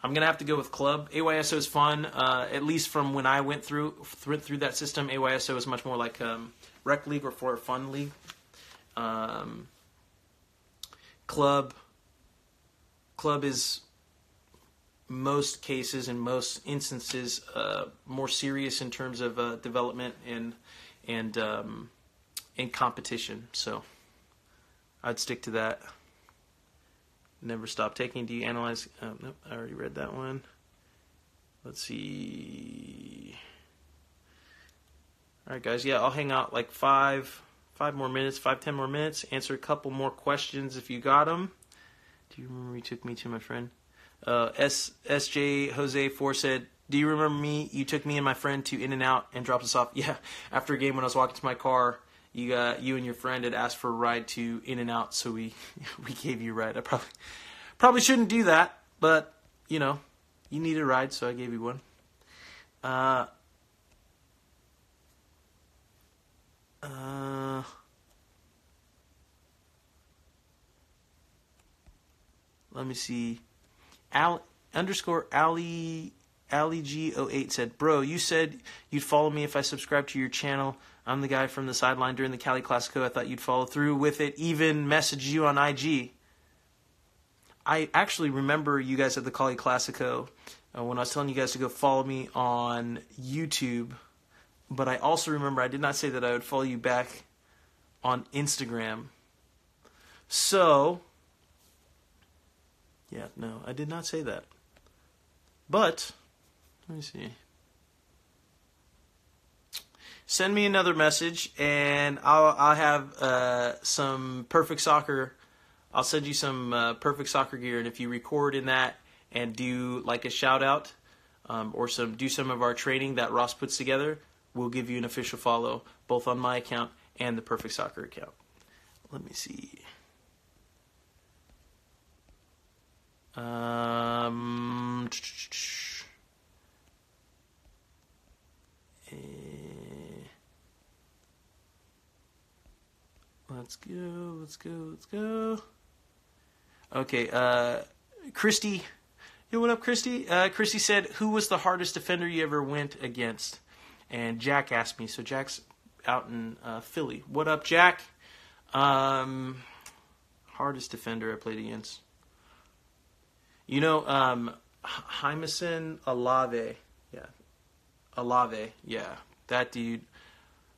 I'm gonna have to go with club. AYSO is fun, uh, at least from when I went through through, through that system. AYSO is much more like um, rec league or for fun league. Um, club club is most cases in most instances uh, more serious in terms of uh, development and and um, and competition. So I'd stick to that. Never stop taking. Do you analyze? Uh, nope, I already read that one. Let's see. All right, guys. Yeah, I'll hang out like five, five more minutes, five ten more minutes. Answer a couple more questions if you got them. Do you remember you took me to my friend? Uh, S SJ Jose Four said, "Do you remember me? You took me and my friend to In and Out and dropped us off. Yeah, after a game when I was walking to my car, you got you and your friend had asked for a ride to In and Out, so we we gave you a ride. I probably probably shouldn't do that, but you know, you need a ride, so I gave you one. Uh, uh, let me see. Al underscore Ali Ali G08 said, Bro, you said you'd follow me if I subscribed to your channel. I'm the guy from the sideline during the Cali Classico. I thought you'd follow through with it, even message you on IG. I actually remember you guys at the Cali Classico uh, when I was telling you guys to go follow me on YouTube. But I also remember I did not say that I would follow you back on Instagram. So, yeah, no, I did not say that. But, let me see. Send me another message, and I'll I'll have uh, some perfect soccer. I'll send you some uh, perfect soccer gear, and if you record in that and do like a shout out, um, or some do some of our training that Ross puts together, we'll give you an official follow both on my account and the Perfect Soccer account. Let me see. Um, let's go, let's go, let's go. Okay, uh, Christy. Yo, what up, Christy? Uh, Christy said, Who was the hardest defender you ever went against? And Jack asked me. So Jack's out in uh, Philly. What up, Jack? Um, hardest defender I played against. You know, um, Jámison Olave, yeah, Olave, yeah, that dude,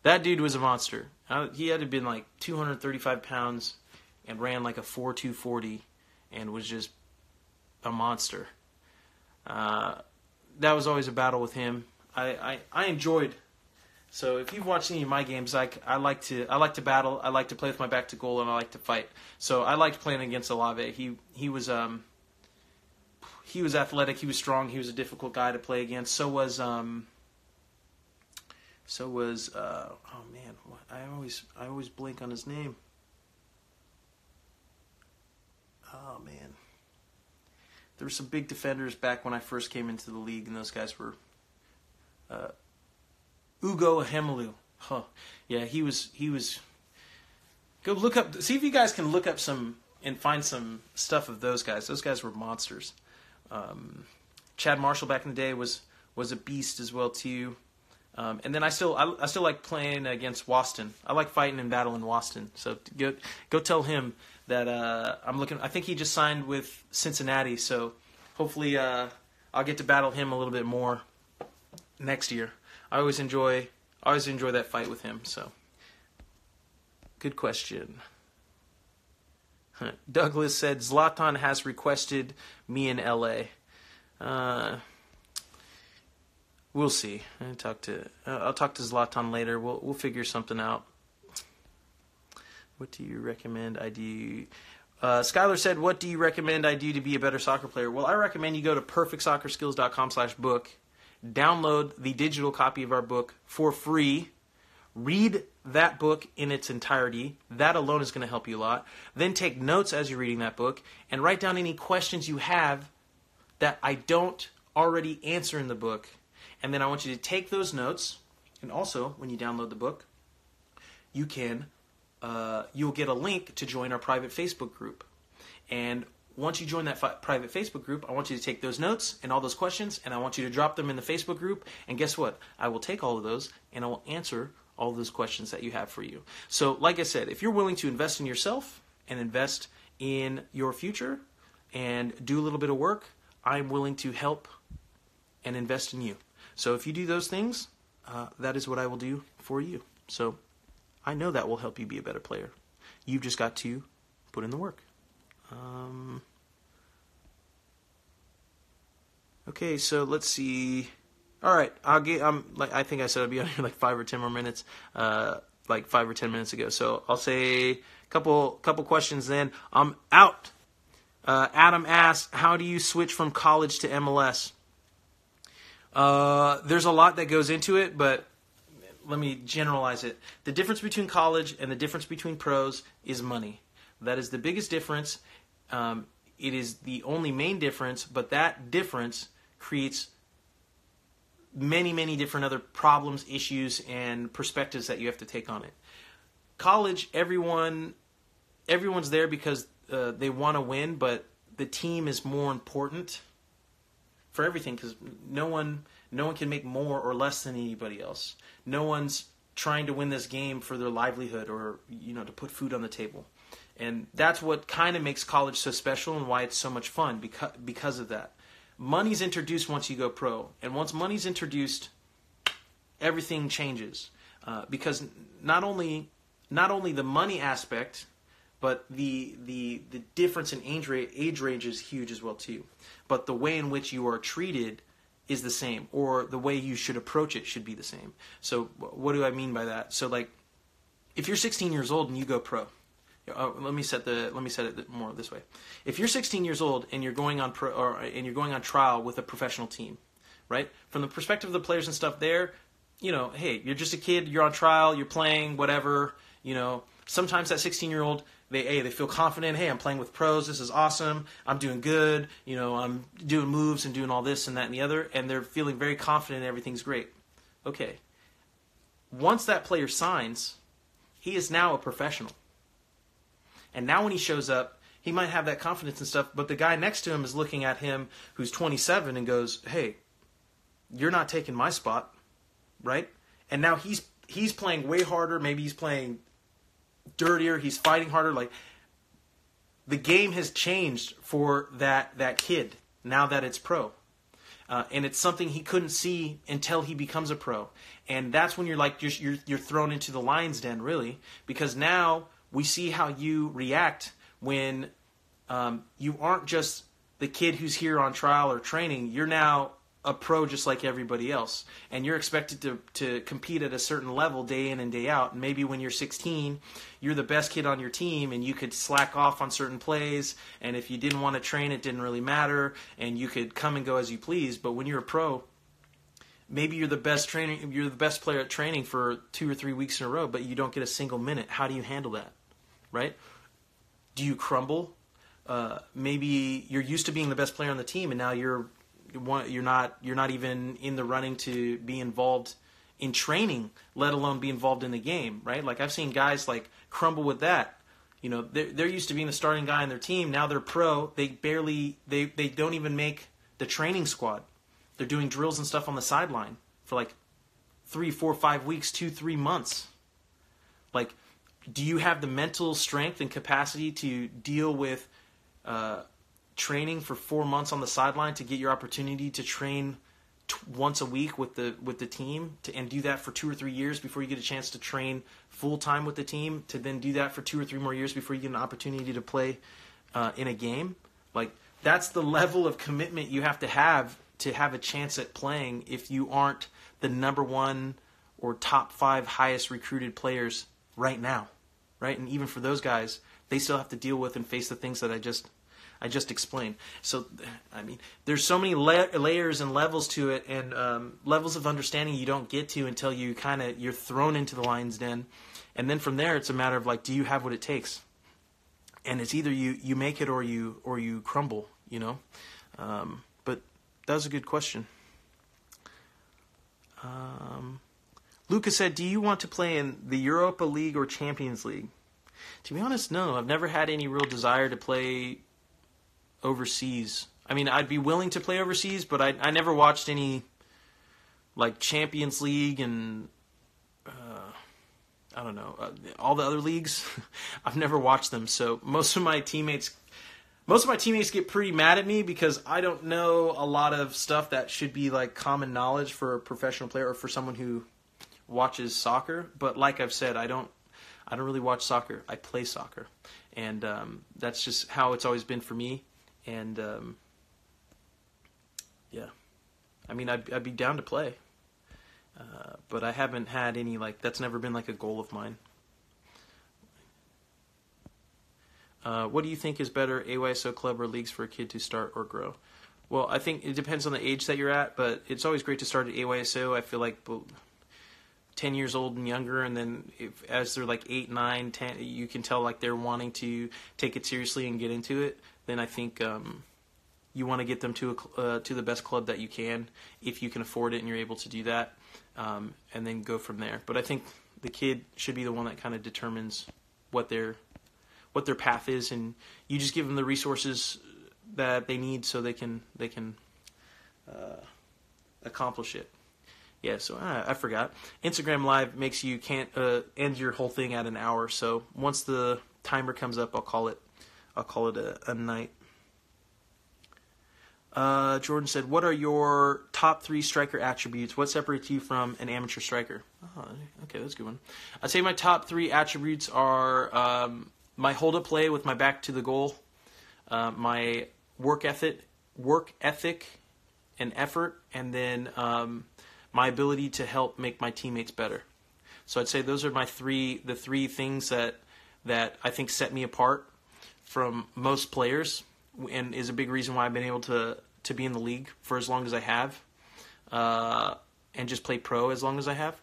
that dude was a monster. Uh, he had to been like 235 pounds and ran like a 4.240 and was just a monster. Uh, that was always a battle with him. I, I, I enjoyed. So if you've watched any of my games, like I like to I like to battle. I like to play with my back to goal, and I like to fight. So I liked playing against Olave. He he was um he was athletic. He was strong. He was a difficult guy to play against. So was um. So was uh oh man, I always I always blink on his name. Oh man. There were some big defenders back when I first came into the league, and those guys were uh, Ugo Ihemelu. Huh. Yeah, he was he was. Go look up. See if you guys can look up some and find some stuff of those guys. Those guys were monsters. Um, Chad Marshall back in the day was was a beast as well too. Um, and then I still I, I, still like playing against Waston. I like fighting and battling Waston. So go go tell him that uh, I'm looking. I think he just signed with Cincinnati. So hopefully uh, I'll get to battle him a little bit more next year. I always enjoy I always enjoy that fight with him. So good question. Douglas said Zlatan has requested me in LA. Uh, we'll see. I talk to uh, I'll talk to Zlatan later. We'll we'll figure something out. What do you recommend I do? Uh, Skylar said, "What do you recommend I do to be a better soccer player?" Well, I recommend you go to perfectsoccerskills.com/book download the digital copy of our book for free. Read that book in its entirety. That alone is going to help you a lot. Then take notes as you're reading that book and write down any questions you have that I don't already answer in the book. And then I want you to take those notes. And also, when you download the book, you can uh, you'll get a link to join our private Facebook group. And once you join that fi- private Facebook group, I want you to take those notes and all those questions, and I want you to drop them in the Facebook group. And guess what? I will take all of those and I will answer all those questions that you have for you. So, like I said, if you're willing to invest in yourself and invest in your future and do a little bit of work, I'm willing to help and invest in you. So, if you do those things, uh, that is what I will do for you. So, I know that will help you be a better player. You've just got to put in the work. Um, okay, so let's see. All right, I'll get. I'm like I think I said I'd be on here like five or ten more minutes, uh, like five or ten minutes ago. So I'll say a couple couple questions. Then I'm out. Uh, Adam asked, "How do you switch from college to MLS?" Uh, there's a lot that goes into it, but let me generalize it. The difference between college and the difference between pros is money. That is the biggest difference. Um, it is the only main difference, but that difference creates many, many different other problems, issues, and perspectives that you have to take on it. College, everyone, everyone's there because uh, they want to win, but the team is more important for everything because no one no one can make more or less than anybody else. No one's trying to win this game for their livelihood or you know to put food on the table. And that's what kind of makes college so special and why it's so much fun because because of that. Money's introduced once you go pro, and once money's introduced, everything changes uh, because not only not only the money aspect, but the the the difference in age age range is huge as well too. But the way in which you are treated is the same, or the way you should approach it should be the same. So, what do I mean by that? So, like, if you're 16 years old and you go pro, uh, let me set the let me set it more this way. If you're 16 years old and you're going on pro, or, and you're going on trial with a professional team, right? From the perspective of the players and stuff, there, you know, hey, you're just a kid, you're on trial, you're playing, whatever. You know, sometimes that 16 year old they hey, they feel confident. Hey, I'm playing with pros. This is awesome. I'm doing good. You know, I'm doing moves and doing all this and that and the other, and they're feeling very confident. and Everything's great. Okay. Once that player signs, he is now a professional. And now when he shows up, he might have that confidence and stuff, but the guy next to him is looking at him who's 27 and goes, "Hey, you're not taking my spot." Right? And now he's he's playing way harder, maybe he's playing dirtier, he's fighting harder like the game has changed for that that kid now that it's pro. Uh, and it's something he couldn't see until he becomes a pro. And that's when you're like you're, you're, you're thrown into the lion's den, really, because now we see how you react when um, you aren't just the kid who's here on trial or training. You're now a pro just like everybody else. And you're expected to, to compete at a certain level day in and day out. And maybe when you're 16 you're the best kid on your team and you could slack off on certain plays. And if you didn't want to train it didn't really matter. And you could come and go as you please. But when you're a pro maybe you're the best training you're the best player at training for two or three weeks in a row but you don't get a single minute. How do you handle that? Right? Do you crumble? Uh, maybe you're used to being the best player on the team and now you're you're not you're not even in the running to be involved in training, let alone be involved in the game, right? Like I've seen guys like crumble with that. You know, they're, they're used to being the starting guy on their team. Now they're pro. They barely they they don't even make the training squad. They're doing drills and stuff on the sideline for like three, four, five weeks, two, three months. Like, do you have the mental strength and capacity to deal with uh, training for four months on the sideline to get your opportunity to train t- once a week with the with the team to, and do that for two or three years before you get a chance to train full time with the team to then do that for two or three more years before you get an opportunity to play uh, in a game. Like that's the level of commitment you have to have to have a chance at playing if you aren't the number one or top five highest recruited players right now right? And even for those guys they still have to deal with and face the things that i just I just explained. So, I mean, there's so many la- layers and levels to it, and um, levels of understanding you don't get to until you kind of you're thrown into the lion's den, and then from there it's a matter of like, do you have what it takes? And it's either you you make it or you or you crumble, you know. Um, but that was a good question. Um, Lucas said, "Do you want to play in the Europa League or Champions League?" To be honest, no. I've never had any real desire to play overseas. I mean, I'd be willing to play overseas, but I I never watched any like Champions League and uh, I don't know uh, all the other leagues. I've never watched them, so most of my teammates most of my teammates get pretty mad at me because I don't know a lot of stuff that should be like common knowledge for a professional player or for someone who watches soccer. But like I've said, I don't I don't really watch soccer. I play soccer, and um, that's just how it's always been for me. And um, yeah, I mean, I'd, I'd be down to play, uh, but I haven't had any like that's never been like a goal of mine. Uh, what do you think is better, AYSO club or leagues for a kid to start or grow? Well, I think it depends on the age that you're at, but it's always great to start at AYSO. I feel like 10 years old and younger, and then if, as they're like 8, 9, 10, you can tell like they're wanting to take it seriously and get into it, then I think um, you want to get them to a, uh, to the best club that you can if you can afford it and you're able to do that, um, and then go from there. But I think the kid should be the one that kind of determines what their what their path is, and you just give them the resources that they need so they can they can uh, accomplish it. Yeah, so uh, I forgot. Instagram Live makes you can't uh, end your whole thing at an hour. So once the timer comes up, I'll call it. I'll call it a, a night. Uh, Jordan said, "What are your top three striker attributes? What separates you from an amateur striker?" Oh, okay, that's a good one. I'd say my top three attributes are um, my hold up play with my back to the goal, uh, my work ethic, work ethic, and effort, and then um, my ability to help make my teammates better. So I'd say those are my three the three things that that I think set me apart from most players, and is a big reason why I've been able to to be in the league for as long as I have, uh, and just play pro as long as I have.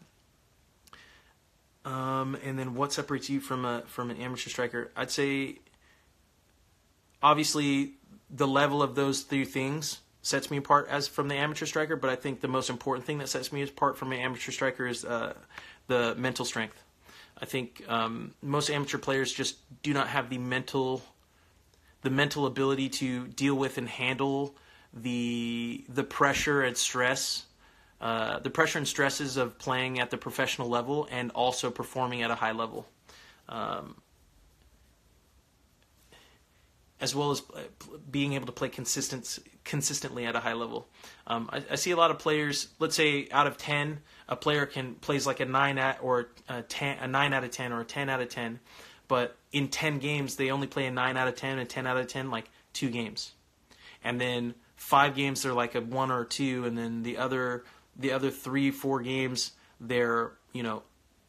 Um, and then what separates you from a from an amateur striker? I'd say obviously the level of those three things sets me apart as from the amateur striker, but I think the most important thing that sets me apart from an amateur striker is uh, the mental strength. I think um, most amateur players just do not have the mental the mental ability to deal with and handle the the pressure and stress uh, the pressure and stresses of playing at the professional level and also performing at a high level, um, as well as uh, being able to play consistent consistently at a high level. Um, I, I, see a lot of players. Let's say out of ten, a player can plays like a nine at or a ten, a nine out of ten or a ten out of ten, but in ten games they only play a nine out of ten and ten out of ten like two games, and then five games they're like a one or a two, and then the other the other three, four games, they're you know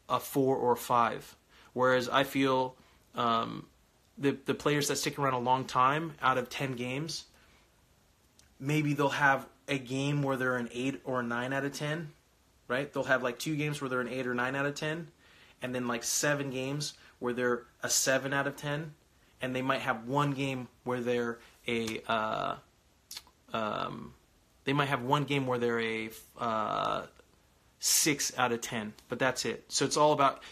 a four or five. Whereas I feel um, the the players that stick around a long time, out of ten games, maybe they'll have a game where they're an eight or a nine out of ten, right? They'll have like two games where they're an eight or nine out of ten, and then like seven games where they're a seven out of ten, and they might have one game where they're a uh, um, they might have one game where they're a uh, six out of ten, but that's it. So it's all about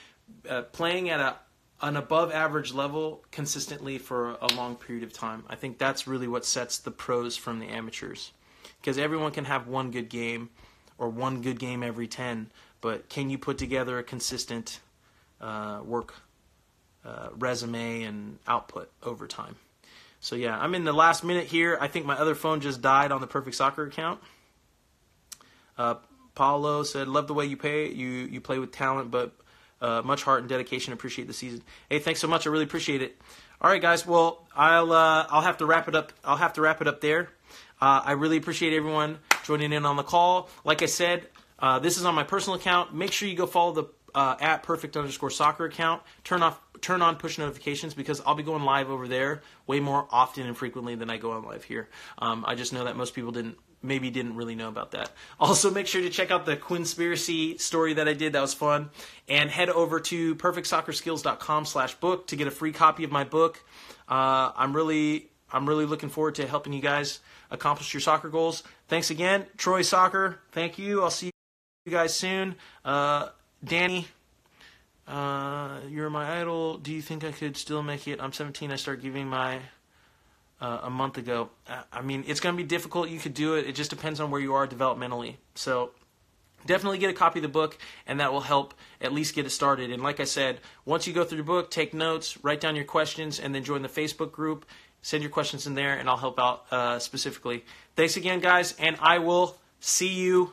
uh, playing at a an above average level consistently for a long period of time. I think that's really what sets the pros from the amateurs, because everyone can have one good game or one good game every ten, but can you put together a consistent uh, work uh, resume and output over time? So yeah, I'm in the last minute here. I think my other phone just died on the Perfect Soccer account. Uh, Paulo said, "Love the way you pay. You you play with talent, but uh, much heart and dedication. Appreciate the season. Hey, thanks so much. I really appreciate it. All right, guys. Well, I'll uh, I'll have to wrap it up. I'll have to wrap it up there. Uh, I really appreciate everyone joining in on the call. Like I said, uh, this is on my personal account. Make sure you go follow the uh, at perfect underscore soccer account. Turn off turn on push notifications because I'll be going live over there way more often and frequently than I go on live here. Um, I just know that most people didn't maybe didn't really know about that. Also, make sure to check out the Quinspiracy story that I did. That was fun. And head over to perfectsoccerskills.com slash book to get a free copy of my book. Uh, I'm really I'm really looking forward to helping you guys accomplish your soccer goals. Thanks again, Troy Soccer. Thank you. I'll see you guys soon. Uh, Danny, uh, you're my idol. Do you think I could still make it? I'm 17. I start giving my uh, a month ago. I mean, it's going to be difficult. You could do it. It just depends on where you are developmentally. So definitely get a copy of the book, and that will help at least get it started. And like I said, once you go through the book, take notes, write down your questions, and then join the Facebook group. Send your questions in there, and I'll help out uh, specifically. Thanks again, guys, and I will see you.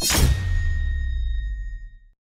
you